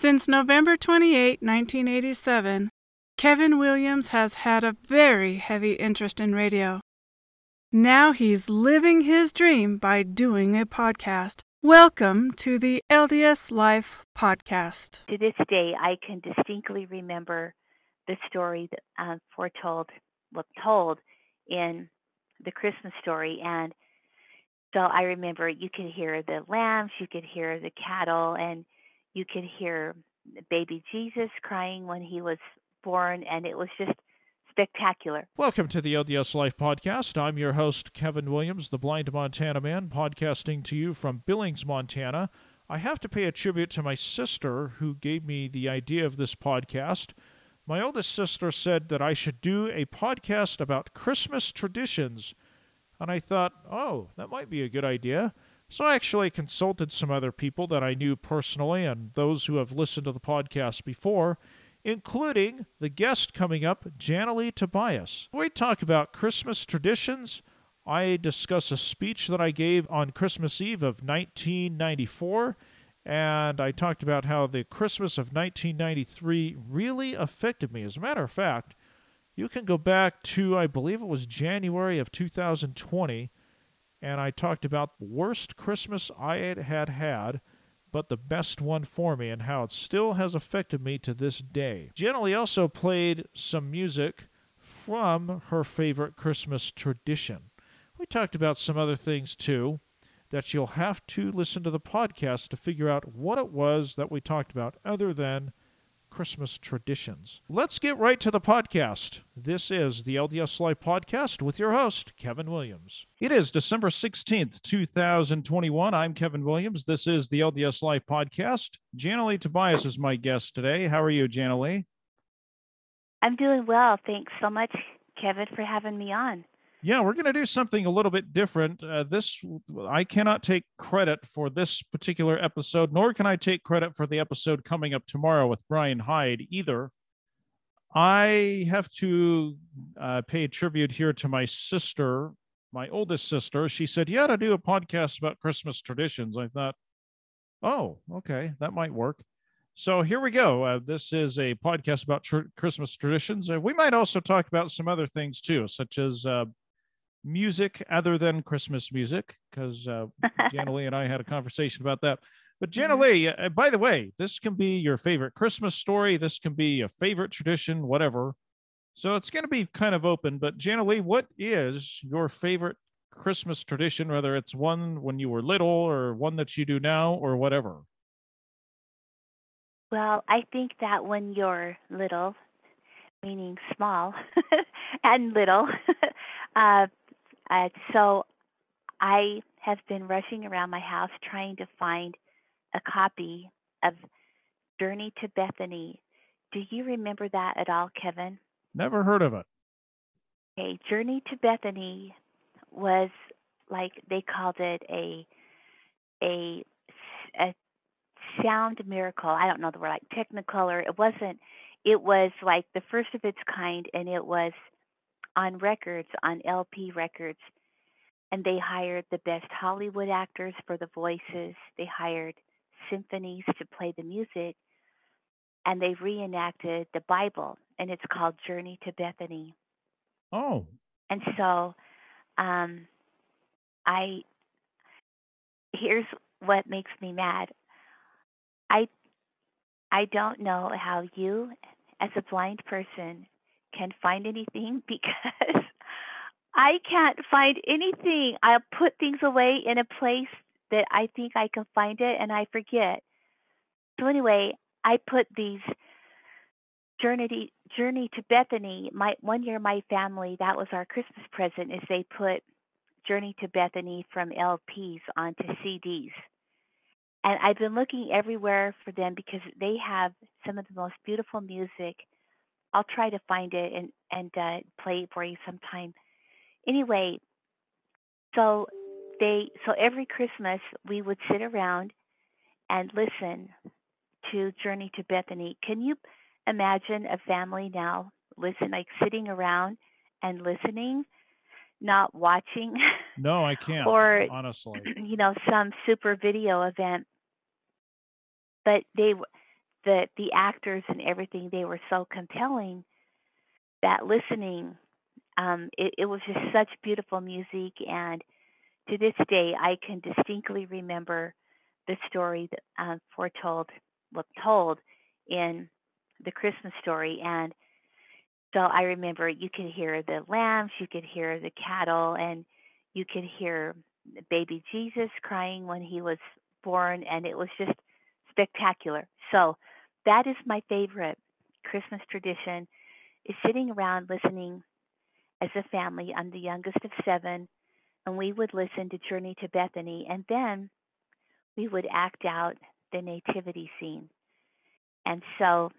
Since November 28, 1987, Kevin Williams has had a very heavy interest in radio. Now he's living his dream by doing a podcast. Welcome to the LDS Life Podcast. To this day, I can distinctly remember the story that uh, foretold, well, told in the Christmas story, and so I remember you could hear the lambs, you could hear the cattle, and you could hear baby Jesus crying when he was born, and it was just spectacular. Welcome to the LDS Life Podcast. I'm your host, Kevin Williams, the Blind Montana Man, podcasting to you from Billings, Montana. I have to pay a tribute to my sister who gave me the idea of this podcast. My oldest sister said that I should do a podcast about Christmas traditions and I thought, oh, that might be a good idea. So I actually consulted some other people that I knew personally and those who have listened to the podcast before, including the guest coming up, Janalee Tobias. We talk about Christmas traditions. I discuss a speech that I gave on Christmas Eve of 1994, and I talked about how the Christmas of 1993 really affected me. As a matter of fact, you can go back to, I believe it was January of 2020, and I talked about the worst Christmas I had had, but the best one for me, and how it still has affected me to this day. Janalee also played some music from her favorite Christmas tradition. We talked about some other things too that you'll have to listen to the podcast to figure out what it was that we talked about, other than Christmas traditions. Let's get right to the podcast. This is the LDS Life Podcast with your host, Kevin Williams. It is December 16th, 2021. I'm Kevin Williams. This is the LDS Life Podcast. Janalee Tobias is my guest today. How are you, Janalee? I'm doing well. Thanks so much, Kevin, for having me on. Yeah, we're going to do something a little bit different. Uh, this I cannot take credit for this particular episode, nor can I take credit for the episode coming up tomorrow with Brian Hyde either. I have to uh, pay tribute here to my sister, my oldest sister. She said, "You ought to do a podcast about Christmas traditions." I thought, "Oh, okay, that might work." So here we go. Uh, this is a podcast about tr- Christmas traditions. Uh, we might also talk about some other things too, such as uh, music other than Christmas music, because uh, Janalee and I had a conversation about that. But Jana mm-hmm. Lee, uh, by the way, this can be your favorite Christmas story. This can be a favorite tradition, whatever. So it's going to be kind of open. But Janalee, what is your favorite Christmas tradition, whether it's one when you were little or one that you do now or whatever? Well, I think that when you're little, meaning small and little, uh, uh, so I have been rushing around my house trying to find a copy of Journey to Bethany. Do you remember that at all, Kevin? Never heard of it. Okay, Journey to Bethany was like they called it a a a sound miracle. I don't know the word like technicolor. It wasn't. It was like the first of its kind, and it was on records, on LP records. And they hired the best Hollywood actors for the voices. They hired symphonies to play the music. And they reenacted the Bible, and it's called Journey to Bethany. Oh. And so um, I, here's what makes me mad. I I don't know how you, as a blind person, can find anything because I can't find anything. I'll put things away in a place that I think I can find it and I forget. So anyway, I put these journey journey to Bethany. My one year my family that was our Christmas present is they put Journey to Bethany from LPs onto CDs. And I've been looking everywhere for them because they have some of the most beautiful music I'll try to find it and and uh, play it for you sometime. Anyway, so they so every Christmas we would sit around and listen to Journey to Bethany. Can you imagine a family now listen like sitting around and listening, not watching? No, I can't. or honestly, you know, some super video event. But they the the actors and everything they were so compelling that listening um it, it was just such beautiful music and to this day I can distinctly remember the story that um, foretold well told in the Christmas story and so I remember you could hear the lambs, you could hear the cattle, and you could hear baby Jesus crying when he was born, and it was just spectacular. So that is my favorite Christmas tradition is sitting around listening as a family. I'm the youngest of seven, and we would listen to Journey to Bethany, and then we would act out the nativity scene. And so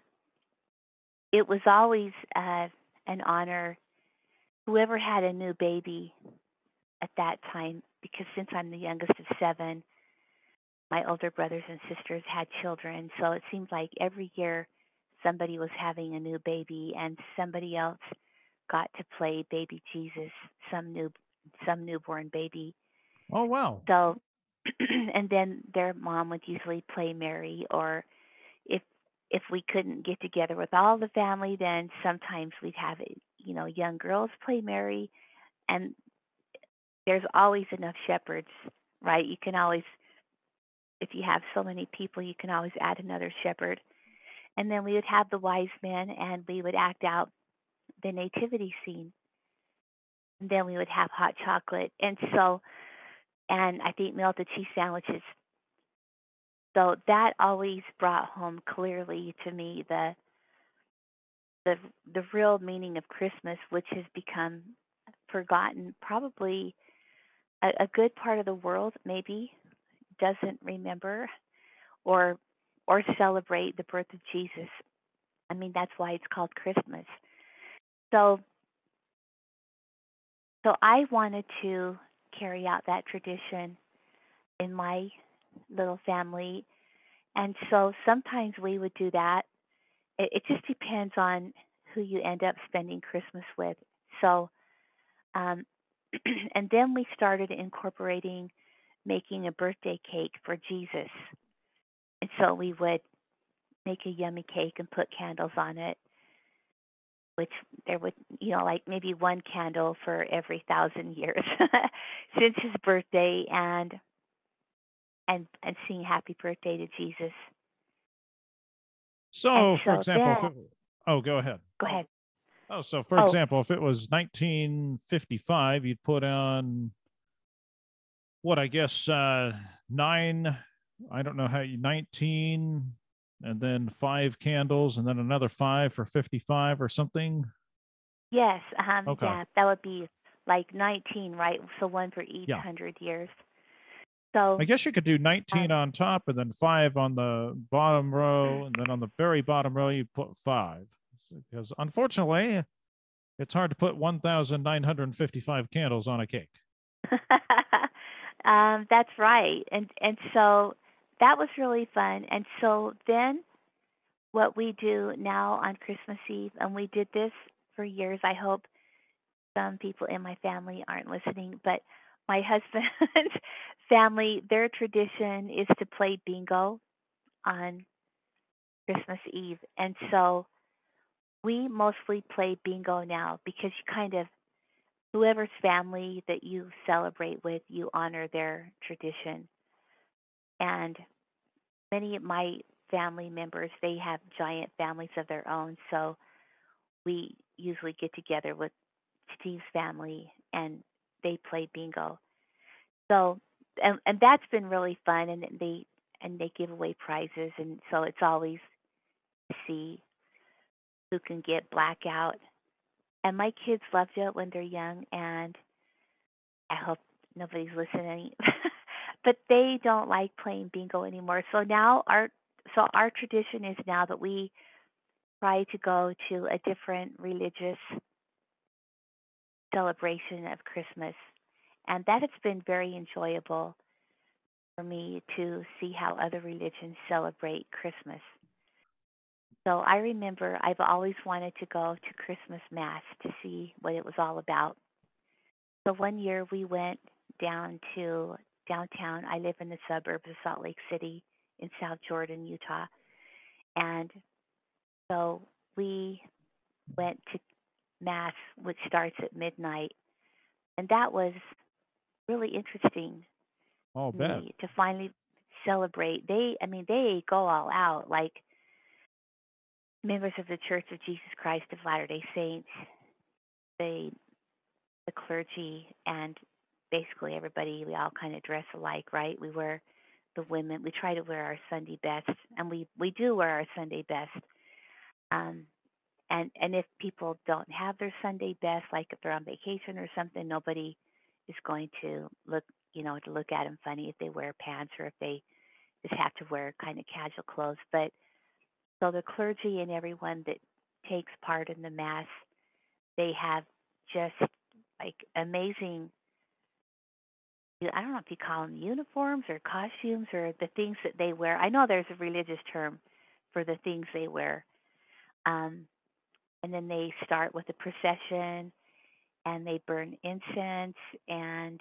it was always uh, an honor. Whoever had a new baby at that time, because since I'm the youngest of seven, my older brothers and sisters had children. So it seemed like every year somebody was having a new baby and somebody else got to play baby Jesus, some new some newborn baby. Oh wow. So and then their mom would usually play Mary or if if we couldn't get together with all the family then sometimes we'd have you know young girls play Mary and there's always enough shepherds, right? You can always if you have so many people, you can always add another shepherd. And then we would have the wise men and we would act out the nativity scene. And then we would have hot chocolate. And so, and I think melted cheese sandwiches. So that always brought home clearly to me the the the real meaning of Christmas, which has become forgotten. Probably a, a good part of the world, maybe doesn't remember or or celebrate the birth of Jesus. I mean, that's why it's called Christmas. So so I wanted to carry out that tradition in my little family. And so sometimes we would do that. It, it just depends on who you end up spending Christmas with. So, um, and then we started incorporating making a birthday cake for Jesus. And so we would make a yummy cake and put candles on it, which there would, you know, like maybe one candle for every thousand years since his birthday and and and sing happy birthday to Jesus. So, so for example, then, it, oh, go ahead. Go ahead. Oh, so for oh. example, if it was 1955, you'd put on what I guess uh, nine. I don't know how you 19 and then five candles and then another five for 55 or something. Yes. Um, okay. Yeah, that would be like 19, right? So one for each Yeah. hundred years. So I guess you could do 19 Um, on top and then five on the bottom row, and then on the very bottom row you put five. Because unfortunately, it's hard to put 1,955 candles on a cake. um, that's right. And and so that was really fun. And so then what we do now on Christmas Eve, and we did this for years. I hope some people in my family aren't listening, but my husband's family, their tradition is to play bingo on Christmas Eve. And so we mostly play bingo now because you kind of whoever's family that you celebrate with, you honor their tradition. And many of my family members, they have giant families of their own, so we usually get together with Steve's family and they play bingo. So and and that's been really fun and they and they give away prizes and so it's always to see who can get blackout. And my kids loved it when they're young and I hope nobody's listening. but they don't like playing bingo anymore. So now our so our tradition is now that we try to go to a different religious celebration of Christmas. And that has been very enjoyable for me to see how other religions celebrate Christmas. So I remember I've always wanted to go to Christmas Mass to see what it was all about. So one year we went down to downtown. I live in the suburbs of Salt Lake City in South Jordan, Utah. And so we went to Mass, which starts at midnight. And that was really interesting bet. to finally celebrate. They, I mean, they go all out. Like members of the Church of Jesus Christ of Latter day Saints, they, the clergy, and basically everybody, we all kind of dress alike, right? We wear the women, we try to wear our Sunday best, and we, we do wear our Sunday best. Um, and and if people don't have their Sunday best, like if they're on vacation or something, nobody is going to look, you know, to look at them funny if they wear pants or if they just have to wear kind of casual clothes. But so the clergy and everyone that takes part in the mass, they have just like amazing. I don't know if you call them uniforms or costumes or the things that they wear. I know there's a religious term for the things they wear. Um, and then they start with a procession and they burn incense and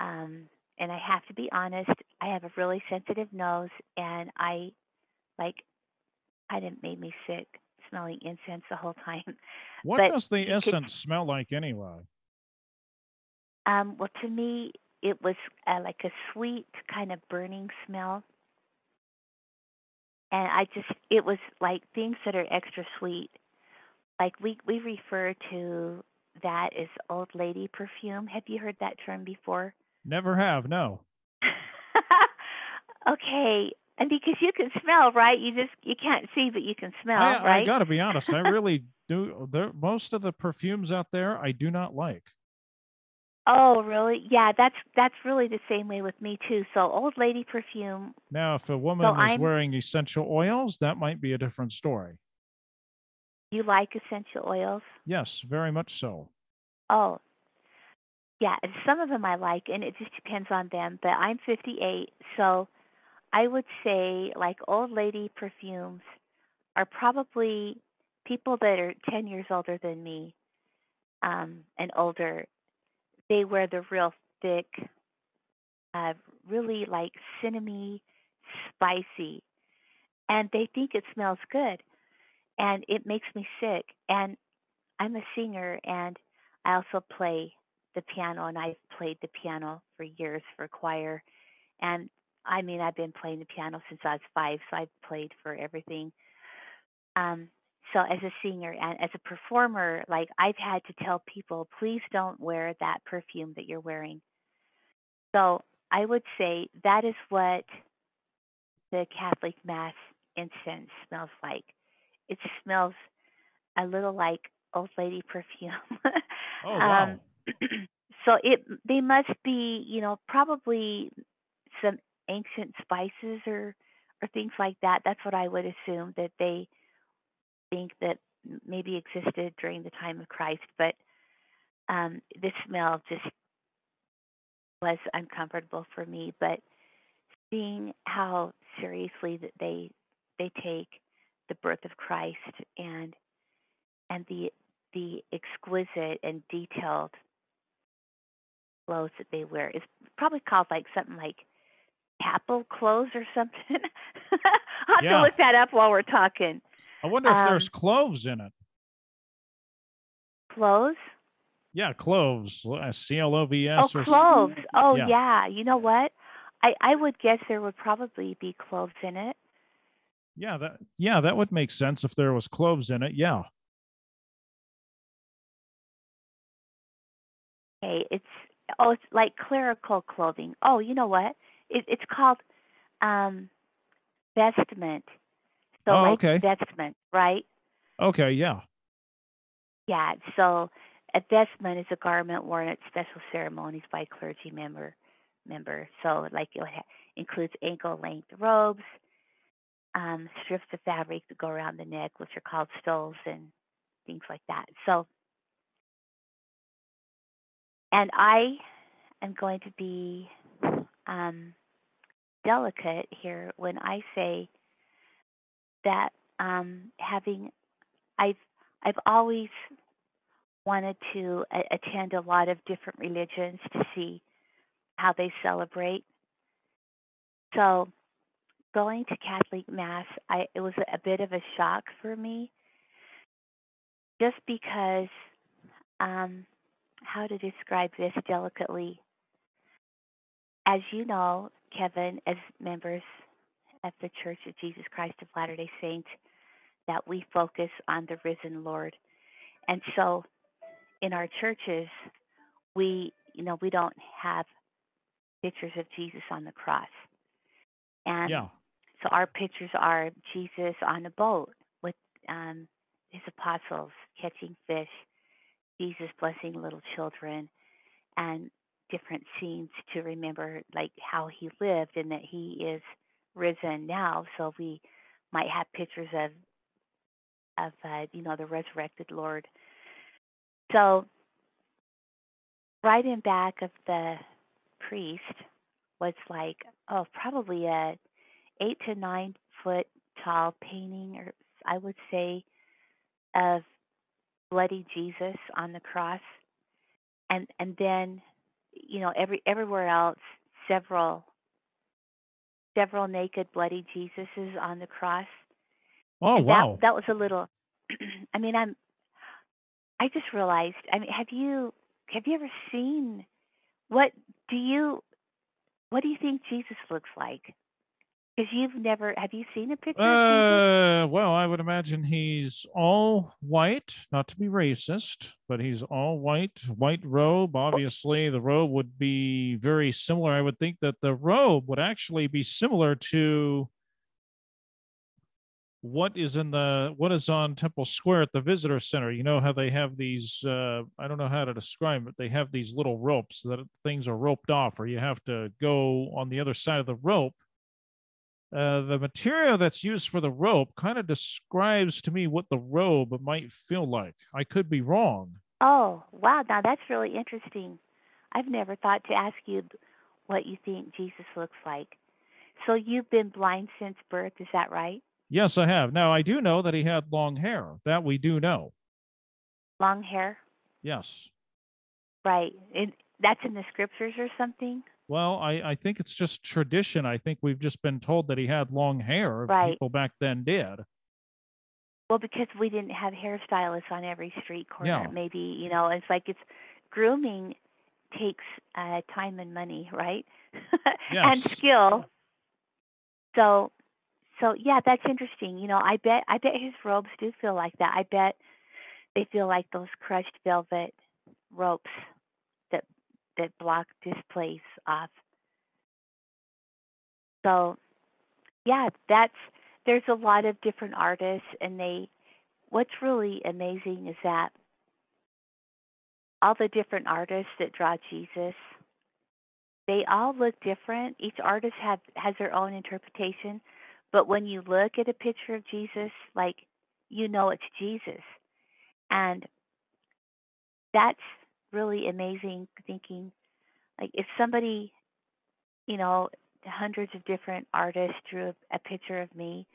um and I have to be honest, I have a really sensitive nose and I like kind of made me sick smelling incense the whole time. What But does the you could incense smell like anyway? um well to me it was uh, like a sweet kind of burning smell and I just it was like things that are extra sweet. Like we we refer to that as old lady perfume. Have you heard that term before? Never have, no. okay, and because you can smell, right? You just you can't see, but you can smell, I, I got to be honest. I really do. There, most of the perfumes out there, I do not like. oh, really? Yeah, that's that's really the same way with me too. So old lady perfume. Now, if a woman is I'm- wearing essential oils, that might be a different story. You like essential oils? Yes, very much so. Oh, yeah. And some of them I like, and it just depends on them. But I'm 58, so I would say like old lady perfumes are probably people that are 10 years older than me um, and older. They wear the real thick, uh, really like cinnamony, spicy, and they think it smells good, and it makes me sick. And I'm a singer, and I also play the piano, and I've played the piano for years for choir. And I mean, I've been playing the piano since I was five, so I've played for everything. Um, so as a singer and as a performer, like I've had to tell people, please don't wear that perfume that you're wearing. So I would say that is what the Catholic Mass incense smells like. It smells a little like old lady perfume. Oh, wow. Um, so it they must be, you know, probably ancient spices or or things like that. That's what I would assume that they think that maybe existed during the time of Christ. But um, this smell just was uncomfortable for me. But seeing how seriously that they they take the birth of Christ and and the the exquisite and detailed clothes that they wear is probably called like something like apple clothes or something. I'll have Yeah. to look that up while we're talking. I wonder if there's um, cloves in it. Clothes? Yeah, cloves. uh, C L O V Oh, or s- cloves. Oh, yeah. yeah. You know what? I I would guess there would probably be cloves in it. Yeah, that yeah, that would make sense if there was cloves in it. Yeah. Okay, it's oh, it's like clerical clothing. Oh, you know what? It, it's called um vestment. So Oh, like okay. vestment, right? Okay, yeah. Yeah. So a vestment is a garment worn at special ceremonies by clergy member member. So like it includes ankle length robes, um, strips of fabric that go around the neck, which are called stoles and things like that. So and I am going to be um, delicate here when I say that um, having I've I've always wanted to a- attend a lot of different religions to see how they celebrate. So going to Catholic Mass, I it was a bit of a shock for me, just because, um, how to describe this delicately. As you know, Kevin, as members of the Church of Jesus Christ of Latter day Saints, that we focus on the risen Lord. And so in our churches, we, you know, we don't have pictures of Jesus on the cross. And Yeah. so our pictures are Jesus on a boat with um, his apostles catching fish, Jesus blessing little children, and different scenes to remember like how he lived and that he is risen now. So we might have pictures of of uh, you know the resurrected Lord. So right in back of the priest was like oh probably a eight to nine foot tall painting or I would say of bloody Jesus on the cross and and then you know every everywhere else several several naked bloody Jesuses on the cross Oh and wow. that that was a little I mean I'm I just realized I mean have you have you ever seen what do you what do you think Jesus looks like? Because you've never have you seen a picture Uh, well, I would imagine he's all white, not to be racist, but he's all white, white robe. Obviously, the robe would be very similar. I would think that the robe would actually be similar to what is in the what is on Temple Square at the visitor center. You know how they have these uh I don't know how to describe it. They have these little ropes that things are roped off or you have to go on the other side of the rope uh, the material that's used for the rope kind of describes to me what the robe might feel like. I could be wrong. Oh, wow, now that's really interesting. I've never thought to ask you what you think Jesus looks like. So you've been blind since birth, is that right? Yes, I have. Now, I do know that he had long hair. That we do know. Long hair? Yes. Right. And that's in the scriptures or something? Well, I, I think it's just tradition. I think we've just been told that he had long hair. Right. People back then did. Well, because we didn't have hairstylists on every street corner, Yeah. maybe you know, it's like it's grooming takes uh, time and money, right? yes. and skill. So, so yeah, that's interesting. You know, I bet I bet his robes do feel like that. I bet they feel like those crushed velvet ropes that block this place off. So, yeah, that's there's a lot of different artists and they what's really amazing is that all the different artists that draw Jesus they all look different each artist have has their own interpretation but when you look at a picture of Jesus like you know it's Jesus and that's really amazing thinking like if somebody you know hundreds of different artists drew a, a picture of me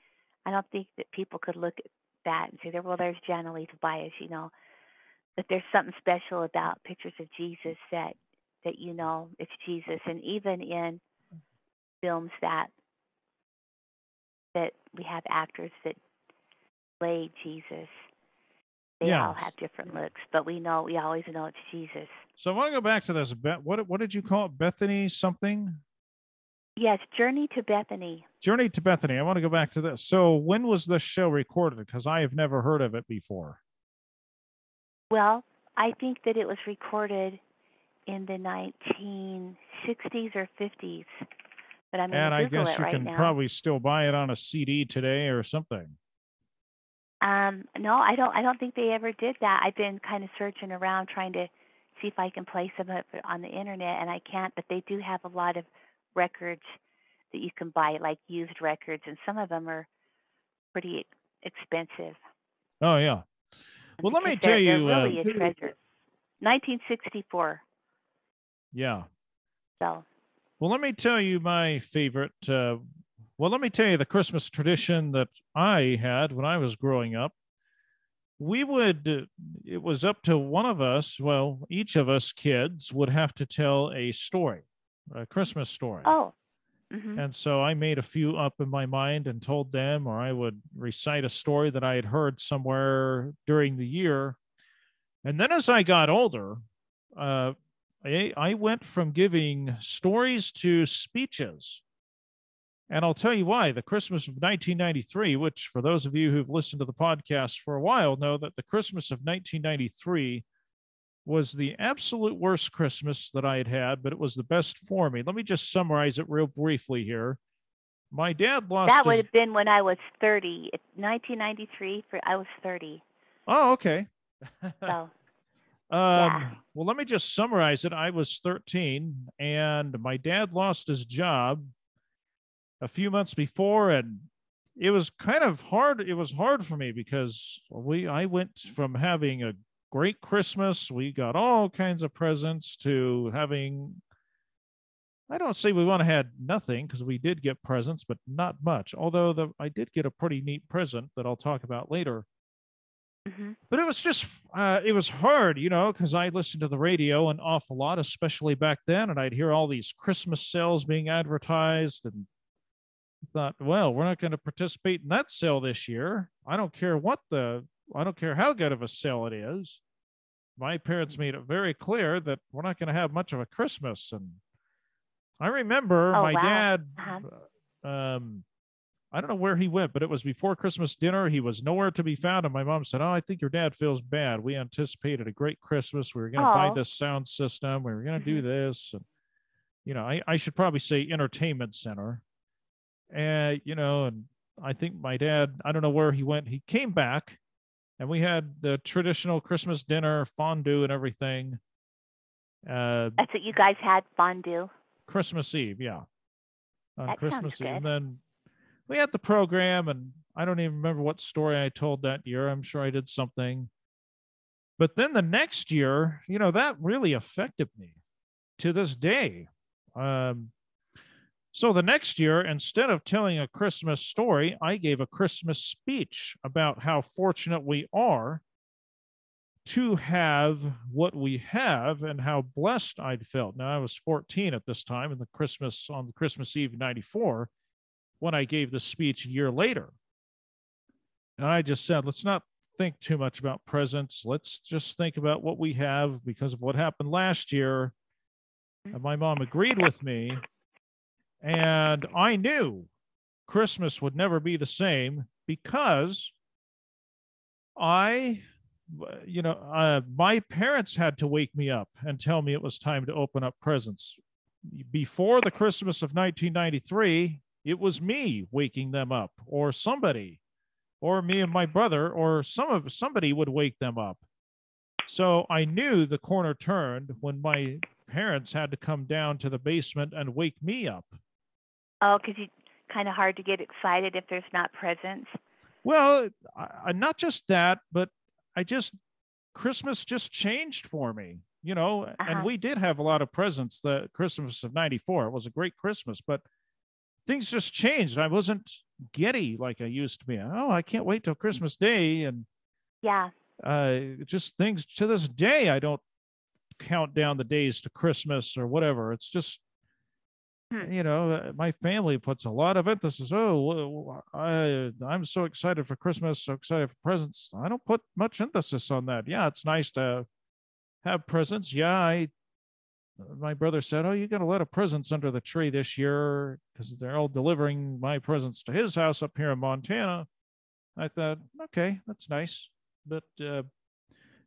I don't think that people could look at that and say, "There, well, there's Jana Tobias," you know. But there's something special about pictures of Jesus that that you know it's Jesus, and even in films that that we have actors that play Jesus, they all have different looks, but we know we always know it's Jesus. So I want to go back to this. What what did you call it? Bethany something? Yes, Journey to Bethany. Journey to Bethany. I want to go back to this. So when was this show recorded? Because I have never heard of it before. Well, I think that it was recorded in the 1960s or 50s, but I'm and to I guess you right can now. probably still buy it on a CD today or something. Um, no, I don't. I don't think they ever did that. I've been kind of searching around trying to see if I can play some of it on the internet, and I can't. But they do have a lot of records that you can buy, like used records, and some of them are pretty expensive. Oh yeah. Well, let me because they're- tell you, they're uh, really a treasure. 1964. Yeah. So Well, let me tell you my favorite. Uh, well, let me tell you the Christmas tradition that I had when I was growing up. We would, uh, it was up to one of us, well, each of us kids would have to tell a story, a Christmas story. oh, hmm And so I made a few up in my mind and told them, or I would recite a story that I had heard somewhere during the year. And then as I got older, uh, I, I went from giving stories to speeches. And I'll tell you why. The Christmas of 1993, which for those of you who've listened to the podcast for a while know that the Christmas of 1993 was the absolute worst Christmas that I had had, but it was the best for me. Let me just summarize it real briefly here. My dad lost That would his. have been when I was 30. It- 1993, for I was 30. Oh, okay. So, Um, well, let me just summarize it. I was 13 and my dad lost his job a few months before and it was kind of hard it was hard for me because we I went from having a great Christmas, we got all kinds of presents to having I don't say we want to had nothing because we did get presents, but not much. Although the I did get a pretty neat present that I'll talk about later hmm but it was just uh, it was hard you know because i listened to the radio an awful lot especially back then and i'd hear all these christmas sales being advertised and thought well we're not going to participate in that sale this year i don't care what the i don't care how good of a sale it is my parents made it very clear that we're not going to have much of a christmas and i remember Oh, my wow. dad Uh-huh. um I don't know where he went, but it was before Christmas dinner. He was nowhere to be found. And my mom said, Oh, I think your dad feels bad. We anticipated a great Christmas. We were going to buy this sound system. We were going to do Mm-hmm. this. And, you know, I, I should probably say entertainment center. And, you know, and I think my dad, I don't know where he went. He came back and we had the traditional Christmas dinner, fondue and everything. Uh, That's what you guys had fondue. Christmas Eve, yeah. On That sounds Christmas Eve. And then we had the program, and I don't even remember what story I told that year. I'm sure I did something. But then the next year, you know, that really affected me to this day. Um, so the next year, instead of telling a Christmas story, I gave a Christmas speech about how fortunate we are to have what we have and how blessed I'd felt. Now I was 14 at this time in the Christmas on Christmas Eve 94 when I gave the speech a year later. And I just said, let's not think too much about presents. Let's just think about what we have because of what happened last year. And my mom agreed with me. And I knew Christmas would never be the same because I, you know, uh, my parents had to wake me up and tell me it was time to open up presents. Before the Christmas of 1993, it was me waking them up or somebody or me and my brother or some of somebody would wake them up so i knew the corner turned when my parents had to come down to the basement and wake me up Oh, because you kind of hard to get excited if there's not presents. well I, not just that but i just christmas just changed for me you know and Uh-huh. we did have a lot of presents the christmas of 94 it was a great christmas but things just changed i wasn't giddy like i used to be oh i can't wait till christmas day and Yeah. uh just things to this day i don't count down the days to christmas or whatever it's just Hmm. you know uh, my family puts a lot of emphasis oh i i'm so excited for christmas so excited for presents. I don't put much emphasis on that. Yeah it's nice to have presents. Yeah i my brother said oh you got a lot of presents under the tree this year because they're all delivering my presents to his house up here in montana. I thought okay that's nice. But uh,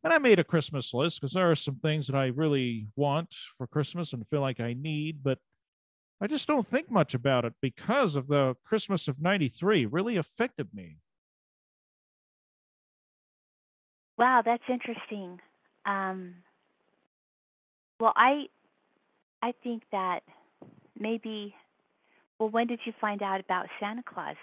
and I made a Christmas list because there are some things that I really want for Christmas and feel like I need, but I just don't think much about it because of the Christmas of 93 really affected me. Wow, that's interesting. Um, well, I I think that maybe. Well, when did you find out about Santa Claus?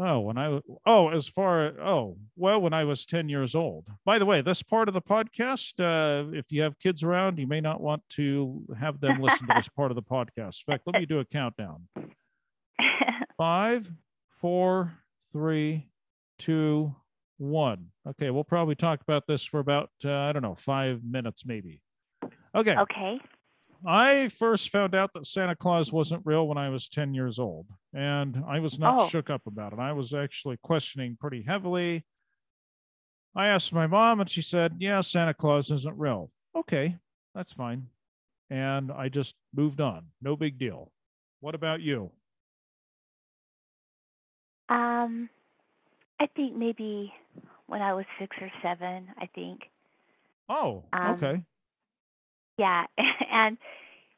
Oh, when I oh, as far oh, well, when I was 10 years old. By the way, this part of the podcast, uh, if you have kids around, you may not want to have them listen to this part of the podcast. In fact, let me do a countdown. Five, four, three, two, one. Okay, we'll probably talk about this for about uh, I don't know five minutes maybe. Okay, okay. I first found out that Santa Claus wasn't real when I was 10 years old, and I was not Oh. shook up about it. I was actually questioning pretty heavily. I asked my mom, and she said, Yeah, Santa Claus isn't real. Okay, that's fine. And I just moved on. No big deal. What about you? Um, I think maybe when I was six or seven, I think. Oh, Um, okay. Yeah, and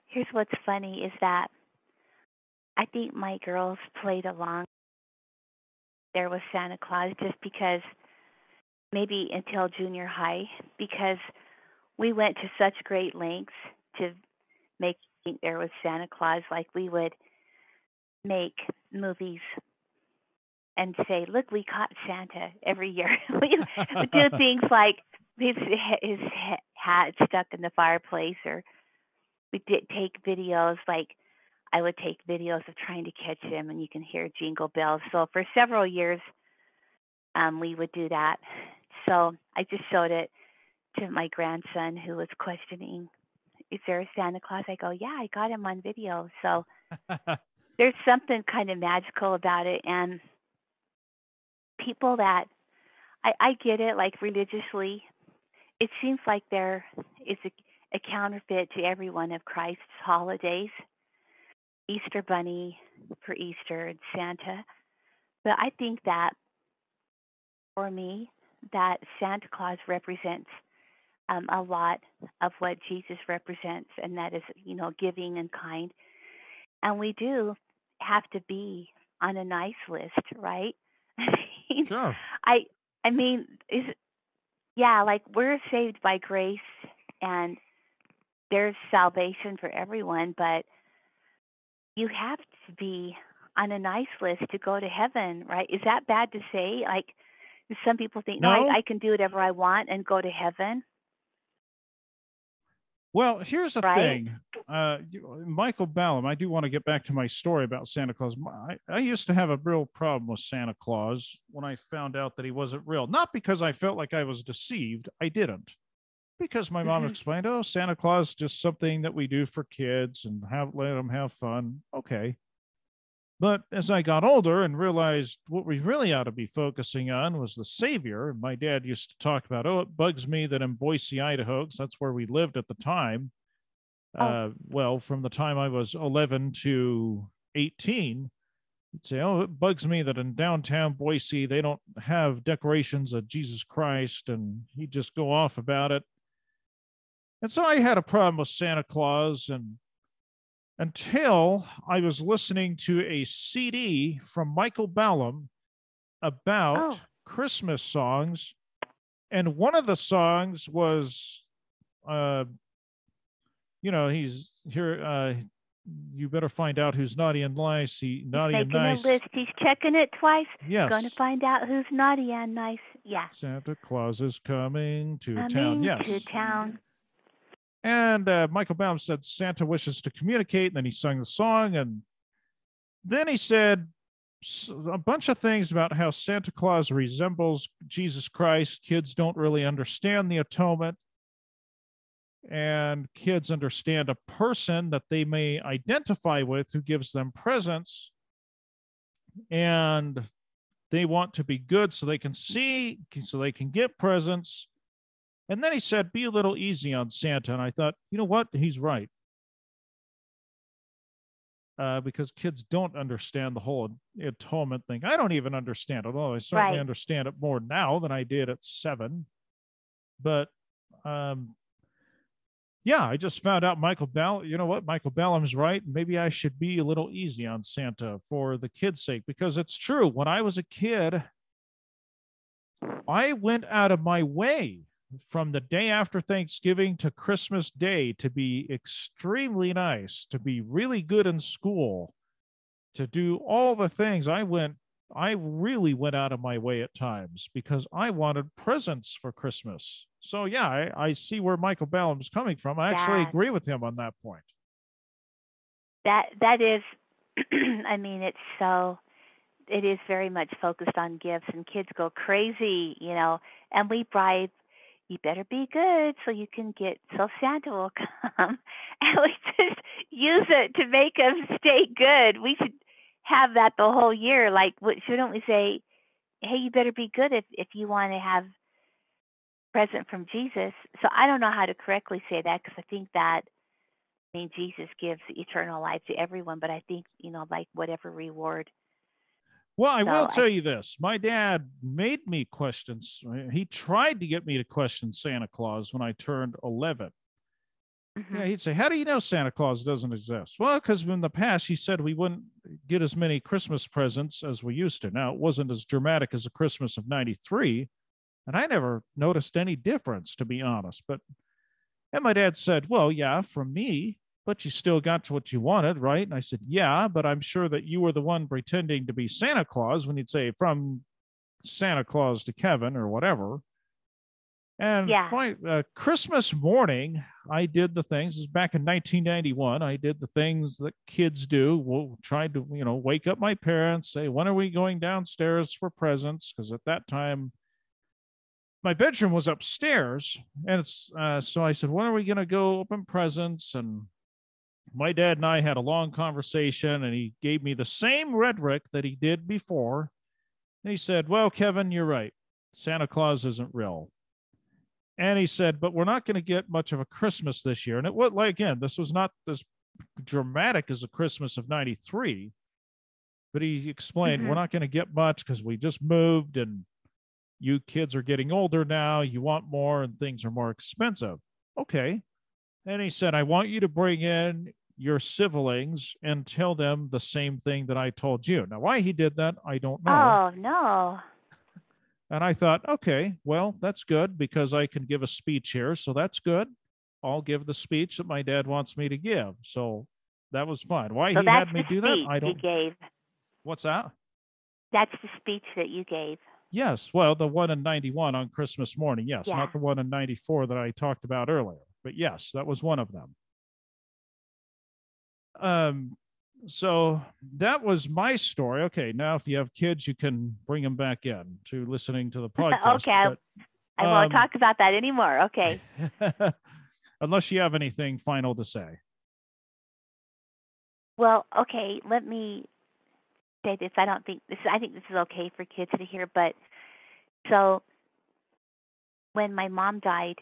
here's what's funny is that I think my girls played along there with Santa Claus just because maybe until junior high because we went to such great lengths to make there was Santa Claus like we would make movies and say, "Look, we caught Santa every year." we would do things like his his hat stuck in the fireplace, or we did take videos. Like I would take videos of trying to catch him, and you can hear jingle bells. So for several years, um, we would do that. So I just showed it to my grandson, who was questioning, "Is there a Santa Claus?" I go, "Yeah, I got him on video." So there's something kind of magical about it, and people that I, I get it, like religiously, it seems like there is a, a counterfeit to every one of Christ's holidays. Easter Bunny for Easter and Santa. But I think that for me, that Santa Claus represents um, a lot of what Jesus represents, and that is, you know, giving and kind. And we do have to be on a nice list, right? I mean, Sure. I I mean, is yeah, like we're saved by grace and there's salvation for everyone, but you have to be on a nice list to go to heaven, right? Is that bad to say? Like some people think, no, No. I, I can do whatever I want and go to heaven, Well, here's the right? thing. Uh, Michael Ballam, I do want to get back to my story about Santa Claus. I, I used to have a real problem with Santa Claus when I found out that he wasn't real. Not because I felt like I was deceived, I didn't. Because my mom Mhm. explained, oh, Santa Claus is just something that we do for kids and have let them have fun. Okay. But as I got older and realized what we really ought to be focusing on was the Savior, my dad used to talk about, oh, it bugs me that in Boise, Idaho, 'cause that's where we lived at the time. Oh. Uh, well, from the time I was 11 to 18, he'd say, oh, it bugs me that in downtown Boise, they don't have decorations of Jesus Christ. And he'd just go off about it. And so I had a problem with Santa Claus and until I was listening to a CD from Michael Ballam about Oh. Christmas songs. And one of the songs was, uh, you know, he's here. Uh, you better find out who's naughty and nice. He naughty and Making nice. a list. He's checking it twice. Yes. Going to find out who's naughty and nice. Yeah. Santa Claus is coming to town. Yes. to town. And uh, Michael Ballam said Santa wishes to communicate. And then he sung the song. And then he said a bunch of things about how Santa Claus resembles Jesus Christ. Kids don't really understand the atonement. And kids understand a person that they may identify with who gives them presents. And they want to be good so they can see, so they can get presents. And then he said, be a little easy on Santa. And I thought, you know what? He's right. Uh, because kids don't understand the whole atonement thing. I don't even understand it, although I certainly Right. understand it more now than I did at seven. But um, yeah, I just found out Michael Bell. You know what? Michael Ballam's right. Maybe I should be a little easy on Santa for the kids' sake because it's true. When I was a kid, I went out of my way from the day after Thanksgiving to Christmas Day to be extremely nice, to be really good in school, to do all the things. I went, I really went out of my way at times because I wanted presents for Christmas. So, yeah, I, I see where Michael Ballam's coming from. I actually Yeah. agree with him on that point. that that is i mean it's so it is very much focused on gifts and kids go crazy you know and we bribe you better be good so you can get so Santa will come. And we just use it to make them stay good. We should have that the whole year. Like, shouldn't we say, hey, you better be good if, if you want to have present from Jesus. So I don't know how to correctly say that because I think that I mean Jesus gives eternal life to everyone, but I think you know like whatever reward. Well, I so will tell I, you this: my dad made me question. He tried to get me to question Santa Claus when I turned 11. Mm-hmm. Yeah, he'd say, "How do you know Santa Claus doesn't exist?" Well, because in the past he said we wouldn't get as many Christmas presents as we used to. Now it wasn't as dramatic as the Christmas of '93, and I never noticed any difference, to be honest. But and my dad said, Well, yeah, from me, but you still got to what you wanted, right? And I said, Yeah, but I'm sure that you were the one pretending to be Santa Claus when you'd say from Santa Claus to Kevin or whatever. And yeah. uh, Christmas morning, I did the things. This back in 1991. I did the things that kids do. Well, tried to, you know, wake up my parents, say, "When are we going downstairs for presents?" Because at that time, my bedroom was upstairs, and it's uh, so I said, "When are we going to go open presents?" And my dad and I had a long conversation, and he gave me the same rhetoric that he did before. And he said, "Well, Kevin, you're right. Santa Claus isn't real." And he said, "But we're not going to get much of a Christmas this year." And it was like again, this was not as dramatic as the Christmas of '93, but he explained, mm-hmm. "We're not going to get much because we just moved and." you kids are getting older now, you want more, and things are more expensive. Okay. And he said, I want you to bring in your siblings and tell them the same thing that I told you. Now, why he did that, I don't know. Oh, no. And I thought, okay, well, that's good because I can give a speech here. So that's good. I'll give the speech that my dad wants me to give. So that was fun. Why so he had me do that, I don't. He gave. What's that? That's the speech that you gave. Yes, well, the one in 91 on Christmas morning. Yes, yeah. not the one in 94 that I talked about earlier. But yes, that was one of them. Um so that was my story. Okay, now if you have kids, you can bring them back in to listening to the podcast. okay, but, I won't um, talk about that anymore. Okay. unless you have anything final to say. Well, okay, let me say this. I don't think this. I think this is okay for kids to hear. But so when my mom died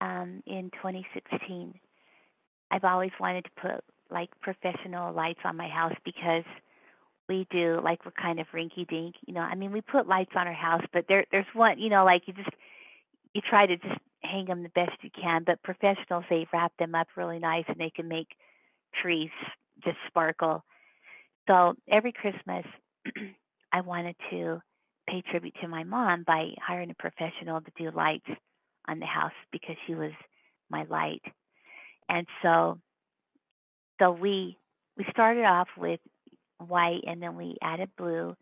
um, in 2016, I've always wanted to put like professional lights on my house because we do like we're kind of rinky dink. You know, I mean, we put lights on our house, but there there's one. You know, like you just you try to just hang them the best you can. But professionals they wrap them up really nice and they can make trees just sparkle so every Christmas, I wanted to pay tribute to my mom by hiring a professional to do lights on the house because she was my light. And so so we we started off with white and then we added blue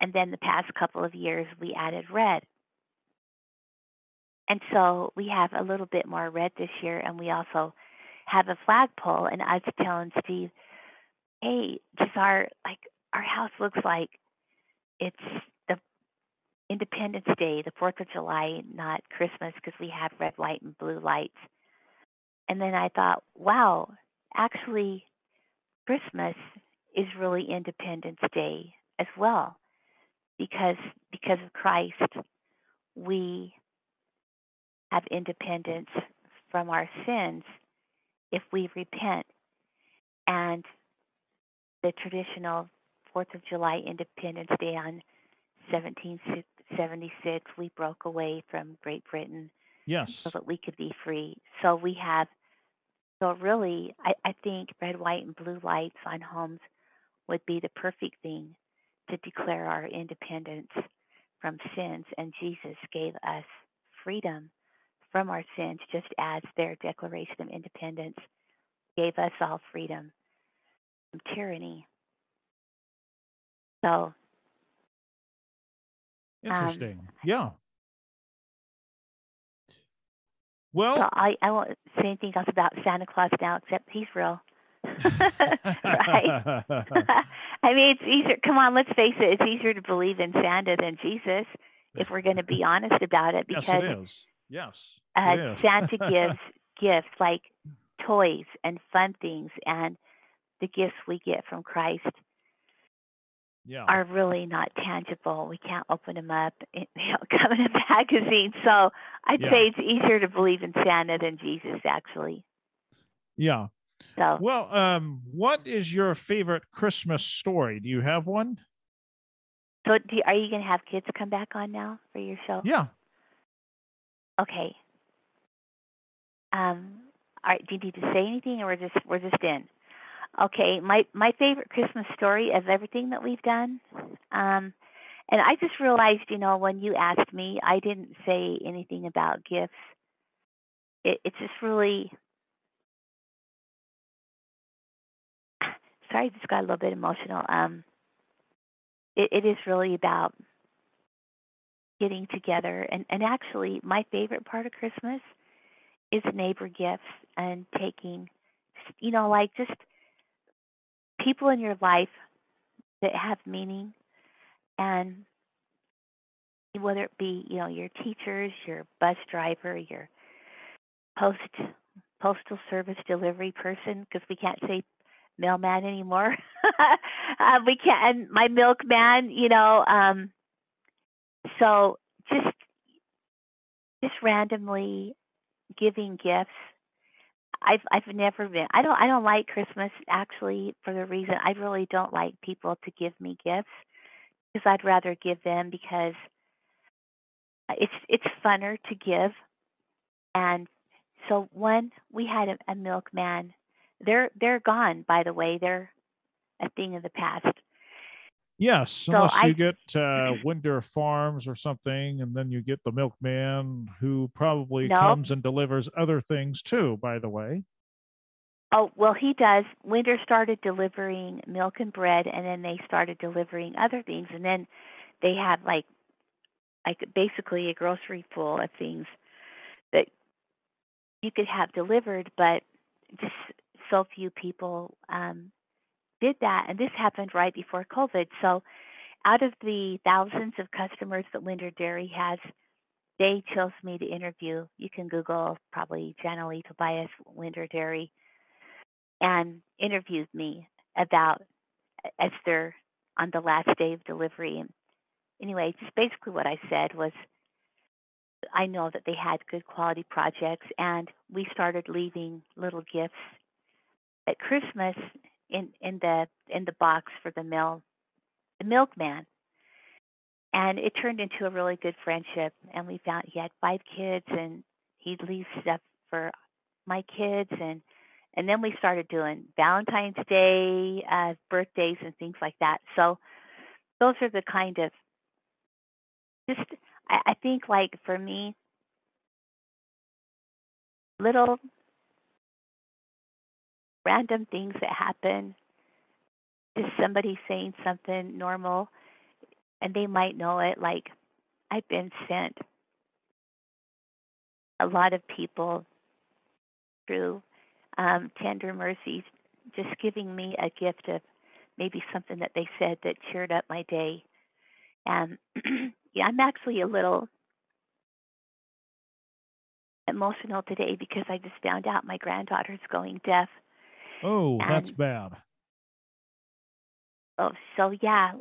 and then the past couple of years we added red. And so we have a little bit more red this year and we also have a flagpole and I was telling Steve hey, just our like our house looks like it's the Independence Day, the Fourth of July, not Christmas, because we have red, white, and blue lights. And then I thought, wow, actually, Christmas is really Independence Day as well, because because of Christ, we have independence from our sins if we repent. And the traditional Fourth of July Independence Day on 1776, we broke away from Great Britain. Yes. So that we could be free. So we have, so really, I, I think red, white, and blue lights on homes would be the perfect thing to declare our independence from sins. And Jesus gave us freedom from our sins, just as their Declaration of Independence gave us all freedom from tyranny. So interesting. Um, yeah. Well, so I, I won't say anything else about Santa Claus now, except he's real. right? I mean, it's easier. Come on, let's face it. It's easier to believe in Santa than Jesus. if we're going to be honest about it, because yes, it is. Yes, uh, it is. Santa gives gifts like toys and fun things, and the gifts we get from Christ yeah. are really not tangible. We can't open them up. you know, don't come in a magazine. So I'd Yeah. say it's easier to believe in Santa than Jesus, actually. yeah. So Well, um, what is your favorite Christmas story? Do you have one? So, do, are you going to have kids come back on now for your show? Yeah. Okay. Um, all right. Do you need to say anything, or we're just we're just in? Okay. My my favorite Christmas story of everything that we've done. Um, and I just realized, you know, when you asked me, I didn't say anything about gifts. It, it's just really. Sorry, I just got a little bit emotional. Um, it, it is really about getting together and and actually my favorite part of christmas is neighbor gifts and taking you know like just people in your life that have meaning and whether it be you know your teachers your bus driver your post postal service delivery person because we can't say mailman anymore. Uh, we can't and my milkman you know um so just just randomly giving gifts i've i've never been i don't i don't like christmas actually for the reason i really don't like people to give me gifts because i'd rather give them because it's it's funner to give. And so one we had a, a milkman. They're they're gone by the way. They're a thing of the past Yes, So unless I- you get uh, Winder Farms or something, and then you get the milkman who probably comes and delivers other things too. By the way, Oh, well, he does. Winder started delivering milk and bread, and then they started delivering other things, and then they had like, like basically a grocery full of things that you could have delivered, but just so few people um, did that. And this happened right before COVID. So, out of the thousands of customers that Winder Dairy has, they chose me to interview. You can Google probably Janalee Tobias Winder Dairy and interviewed me about as they're on the last day of delivery. Anyway, just basically what I said was I know that they had good quality projects, and we started leaving little gifts at Christmas in in the in the box for the mill the milkman. And it turned into a really good friendship. And we found he had five kids, and he'd leave stuff for my kids, and and then we started doing Valentine's Day, uh, birthdays, and things like that. So those are the kind of just I, I think like for me, little random things that happen, just somebody saying something normal, and they might know it. Like I've been sent a lot of people through um, tender mercies, just giving me a gift of maybe something that they said that cheered up my day. And yeah, I'm actually a little emotional today because I just found out my granddaughter's going deaf. Oh, that's bad. Oh, so yeah,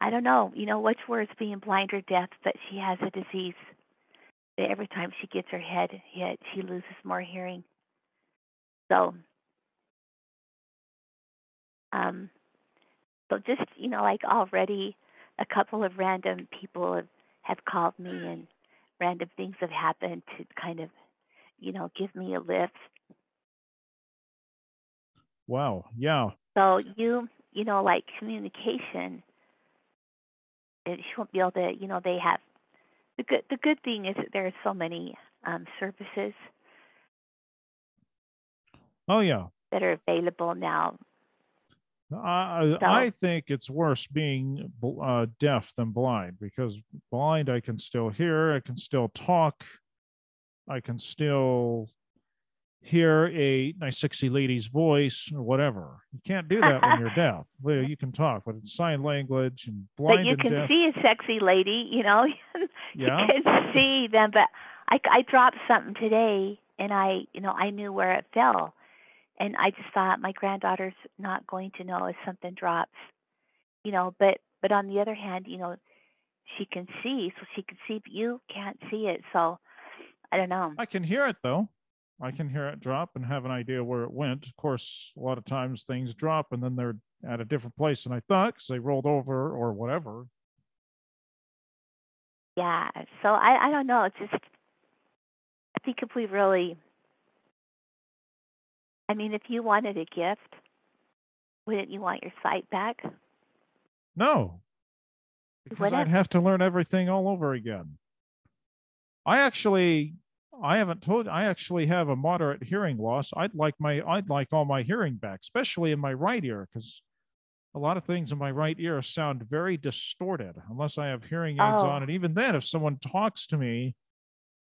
I don't know. You know, what's worse, being blind or deaf? But she has a disease every time she gets her head hit, she loses more hearing. So, um, so just you know, like already, a couple of random people have, have called me, and random things have happened to kind of, you know, give me a lift. Wow. Yeah. So you, you know, like communication, it, she won't be able to, you know, they have the good. The good thing is that there are so many um, services Oh yeah. that are available now. I So- I think it's worse being uh, deaf than blind because blind I can still hear, I can still talk, I can still hear a nice sexy lady's voice or whatever. You can't do that when you're deaf. Well, you can talk, but it's sign language and blind but you and can deaf. see a sexy lady, you know. Yeah. you can see them, but I I dropped something today, and I you know I knew where it fell, and I just thought my granddaughter's not going to know if something drops, you know. But but on the other hand, you know, she can see, so she can see, but you can't see it. So I don't know. I can hear it though. I can hear it drop and have an idea where it went. Of course, a lot of times things drop and then they're at a different place than I thought because they rolled over or whatever. Yeah. So I I don't know. It's just I think if we really I mean, if you wanted a gift, wouldn't you want your sight back? No, because I'd have to learn everything all over again. I actually, I haven't told. I actually have a moderate hearing loss. I'd like my, I'd like all my hearing back, especially in my right ear, because a lot of things in my right ear sound very distorted unless I have hearing aids Oh. on. And even then, if someone talks to me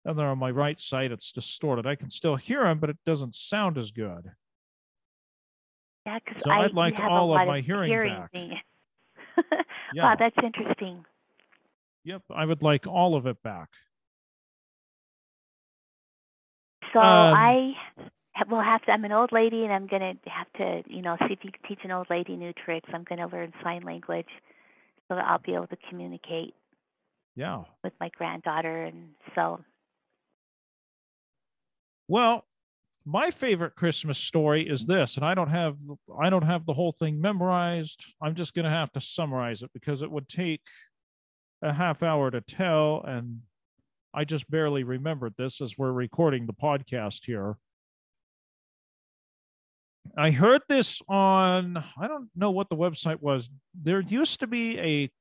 and they're on my right side, it's distorted. I can still hear them, but it doesn't sound as good. Yeah, because So I I'd like all of my hearing back. Yeah. Wow, that's interesting. Yep, I would like all of it back. So Um, I will have to. I'm an old lady, and I'm gonna have to, you know, see if you can teach an old lady new tricks. I'm gonna learn sign language, so that I'll be able to communicate Yeah. with my granddaughter. And so, Well, my favorite Christmas story is this, and I don't have I don't have the whole thing memorized. I'm just going to have to summarize it because it would take a half hour to tell and I just barely remembered this as we're recording the podcast here. I heard this on I don't know what the website was. There used to be a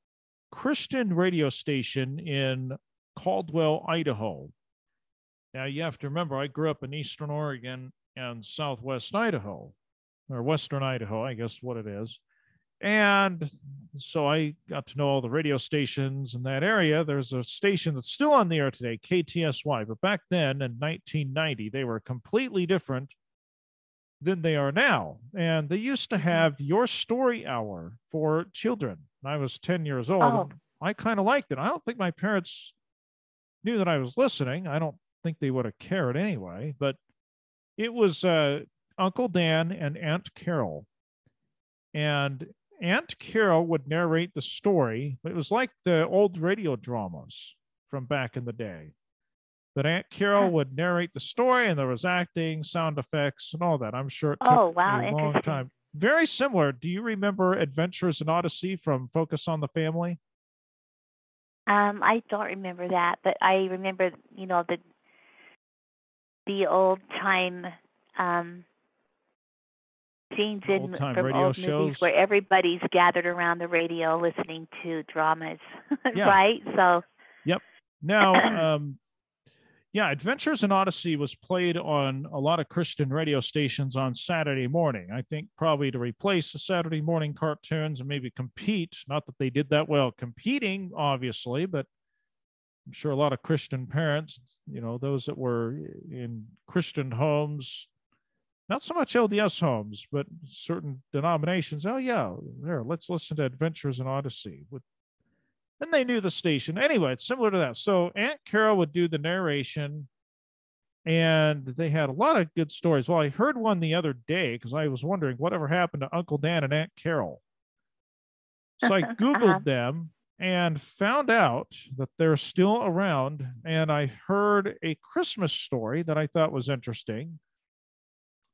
Christian radio station in Caldwell, Idaho. Now you have to remember, I grew up in Eastern Oregon and Southwest Idaho, or Western Idaho, I guess what it is. And so I got to know all the radio stations in that area. There's a station that's still on the air today, KTSY, but back then in 1990, they were completely different than they are now. And they used to have your story hour for children. I was 10 years old. Oh. I kind of liked it. I don't think my parents knew that I was listening. I don't think they would have cared anyway, but it was uh, Uncle Dan and Aunt Carol. And Aunt Carol would narrate the story. It was like the old radio dramas from back in the day. But Aunt Carol would narrate the story, and there was acting, sound effects, and all that. I'm sure it took Oh, wow, a long time. Very similar. Do you remember Adventures in Odyssey from Focus on the Family? um, I don't remember that, but I remember, you know, the the old time um scenes in Old-time from radio old shows. movies where everybody's gathered around the radio listening to dramas, Yeah. right? So, yep. Now, um, yeah, Adventures in Odyssey was played on a lot of Christian radio stations on Saturday morning. I think probably to replace the Saturday morning cartoons and maybe compete. Not that they did that well competing, obviously, but I'm sure a lot of Christian parents, you know, those that were in Christian homes, not so much LDS homes, but certain denominations. Oh, yeah, there, let's listen to Adventures in Odyssey with and they knew the station. Anyway, it's similar to that. So Aunt Carol would do the narration, and they had a lot of good stories. Well, I heard one the other day because I was wondering whatever happened to Uncle Dan and Aunt Carol. So I Googled Uh-huh. them and found out that they're still around. And I heard a Christmas story that I thought was interesting.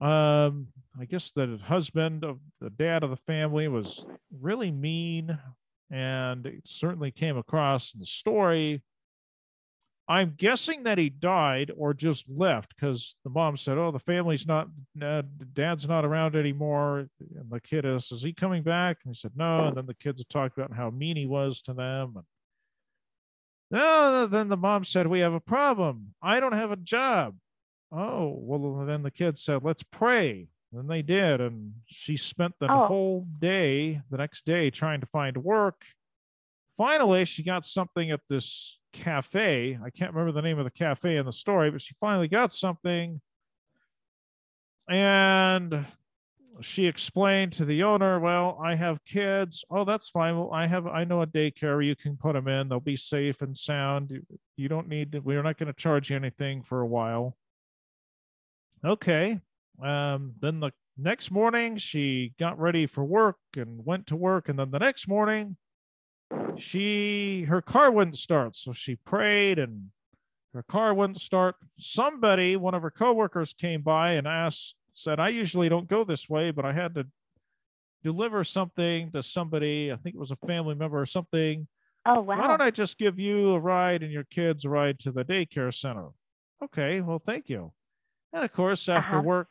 Um, I guess the husband of the dad of the family was really mean and it certainly came across in the story. I'm guessing that he died or just left because the mom said, "Oh, the family's not, uh, dad's not around anymore." And the kid is, "Is he coming back?" And he said, "No." And then the kids talked about how mean he was to them. And no, then the mom said, "We have a problem. I don't have a job." Oh, well, then the kids said, "Let's pray." And they did, and she spent the Oh. whole day, the next day, trying to find work. Finally, she got something at this cafe. I can't remember the name of the cafe in the story, but she finally got something. and she explained to the owner, "Well, I have kids. Oh, that's fine. Well, I have I know a daycare you can put them in. They'll be safe and sound. You, you don't need to, we're not going to charge you anything for a while." Okay. Um, then the next morning she got ready for work and went to work. And then the next morning she her car wouldn't start. So she prayed and her car wouldn't start. Somebody one of her coworkers came by and asked said i usually don't go this way but i had to deliver something to somebody. I think it was a family member or something. Oh wow. why don't i just give you a ride and your kids a ride to the daycare center? Okay. Well thank you and of course after Uh-huh. work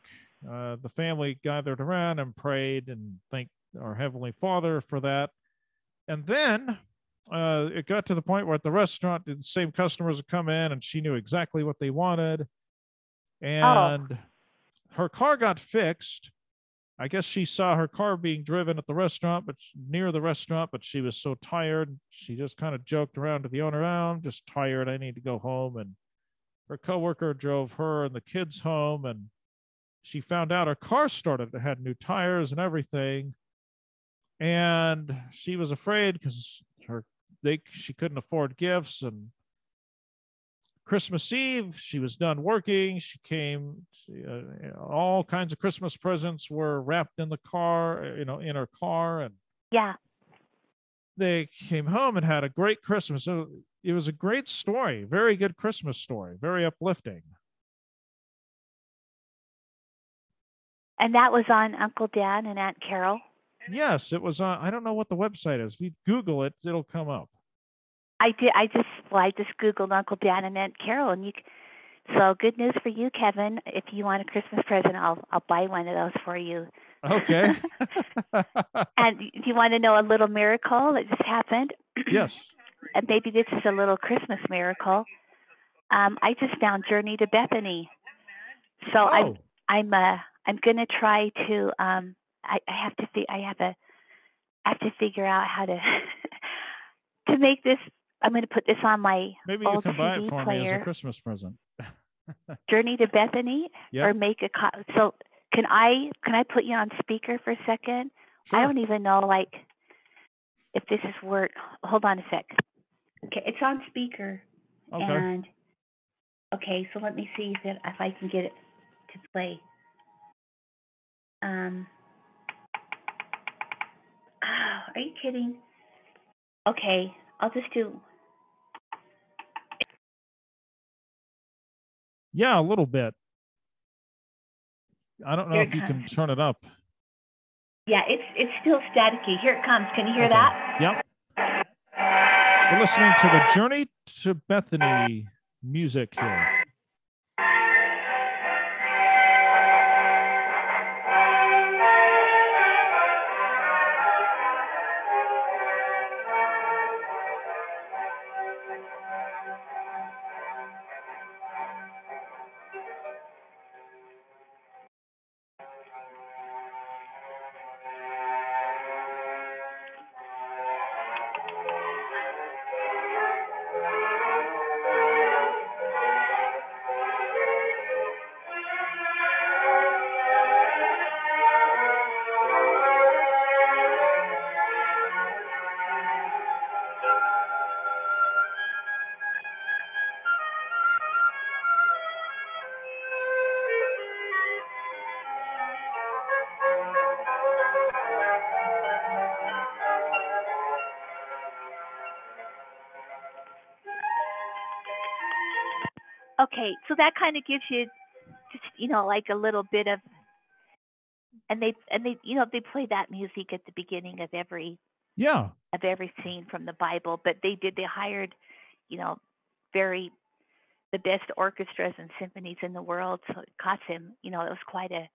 uh, the family gathered around and prayed and thanked our heavenly father for that. And then uh, it got to the point where at the restaurant the same customers would come in and she knew exactly what they wanted. And her car got fixed. I guess she saw her car being driven at the restaurant but near the restaurant but she was so tired she just kind of joked around to the owner "Oh, i'm just tired. I need to go home and her coworker drove her and the kids home and she found out her car started it had new tires and everything. And she was afraid because her they she couldn't afford gifts and christmas eve she was done working. She came she, uh, all kinds of christmas presents were wrapped in the car uh, you know in her car and Yeah. they came home and had a great christmas. So it was a great story very good christmas story very uplifting And that was on Uncle Dan and Aunt Carol. yes it was on i don't know what the website is if you google it it'll come up I did. I just well, I just googled Uncle Dan and Aunt Carol, and you. So good news for you, Kevin. If you want a Christmas present, I'll I'll buy one of those for you. okay And do you want to know a little miracle that just happened? yes and maybe this is a little Christmas miracle. Um, I just found Journey to Bethany. So I'm oh I'm uh I'm gonna try to um I, I have to fi- I have a I have to figure out how to to make this I'm gonna put this on my maybe you old can buy it CD for me as a christmas present Journey to Bethany yeah or make a co- so can I can I put you on speaker for a second? I don't even know like if this is work. Hold on a sec. Okay, it's on speaker. okay And okay, so let me see if it, if I can get it to play. Um. Oh, are you kidding? Okay, I'll just do. Yeah, a little bit. I don't know Here if you can turn it up. Yeah, it's it's still staticky. Here it comes. Can you hear Okay. that? Yep. We're listening to the Journey to Bethany music here. That kind of gives you just you know like a little bit of, and they and they you know they play that music at the beginning of every Yeah. of every scene from the Bible, but they did they hired, you know, very the best orchestras and symphonies in the world. So it cost him, you know, it was quite a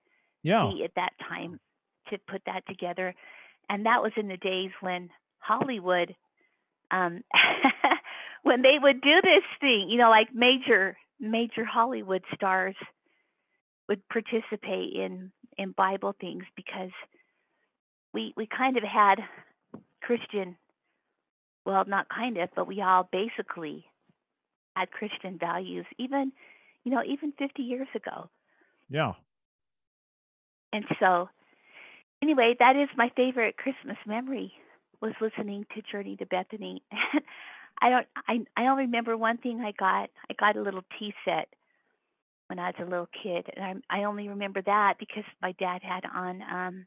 Yeah. at that time to put that together. And that was in the days when Hollywood um when they would do this thing, you know, like major major Hollywood stars would participate in in Bible things because we we kind of had Christian well, not kind of, but we all basically had Christian values even you know, even 50 years ago. Yeah. and so anyway, that is my favorite Christmas memory was listening to Journey to Bethany. I don't I I don't remember one thing I got. I got a little tea set when I was a little kid, and I I only remember that because my dad had on um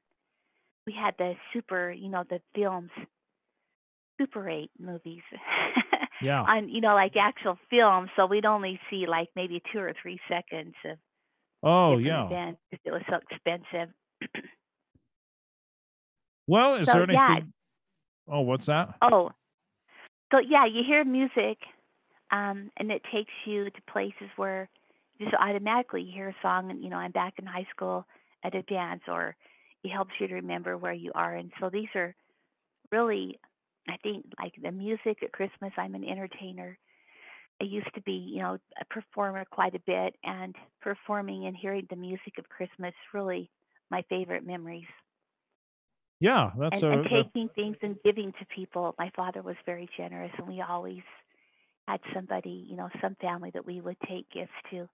we had the super, you know, the films, Super 8 movies. Yeah. on you know like actual film, so we'd only see like maybe two or three seconds of Oh, yeah. events because it was so expensive. Well, is So, there yeah. anything? Oh, what's that? Oh, so yeah, you hear music, um, and it takes you to places where you just automatically you hear a song, and you know I'm back in high school at a dance, or it helps you to remember where you are. And so these are really, I think, like the music at Christmas. I'm an entertainer. I used to be, you know, a performer quite a bit, and performing and hearing the music of Christmas really my favorite memories. Yeah, that's and, a and taking things and giving to people. My father was very generous, and we always had somebody, you know, some family that we would take gifts to.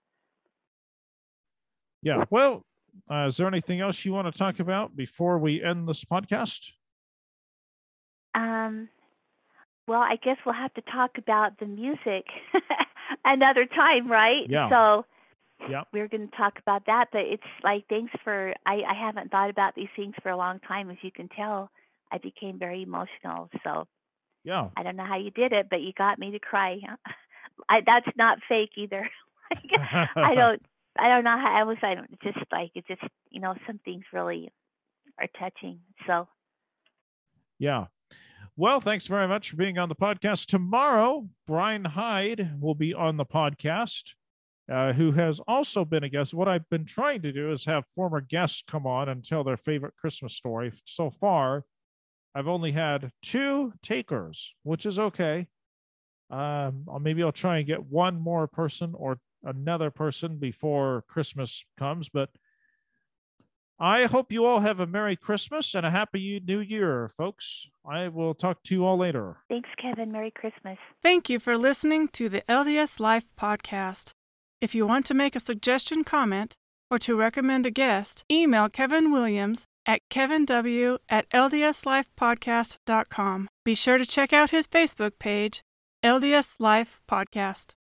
yeah. Well, uh, is there anything else you want to talk about before we end this podcast? Um, well, I guess we'll have to talk about the music another time, right? Yeah. So Yeah. we're going to talk about that, but it's like thanks for. I I haven't thought about these things for a long time, as you can tell. I became very emotional, so Yeah. I don't know how you did it, but you got me to cry. I that's not fake either. I don't I don't know how I was I don't just like it just you know some things really are touching. So Yeah. Well, thanks very much for being on the podcast. Tomorrow, Brian Hyde will be on the podcast, uh, who has also been a guest. What I've been trying to do is have former guests come on and tell their favorite Christmas story. So far, I've only had two takers, which is okay. Um, maybe I'll try and get one more person or another person before Christmas comes, but I hope you all have a Merry Christmas and a Happy New Year, folks. I will talk to you all later. thanks, Kevin. Merry Christmas. Thank you for listening to the LDS Life podcast. If you want to make a suggestion, comment, or to recommend a guest, email Kevin Williams at kevinw at ldslifepodcast.com. Be sure to check out his Facebook page, LDS Life Podcast.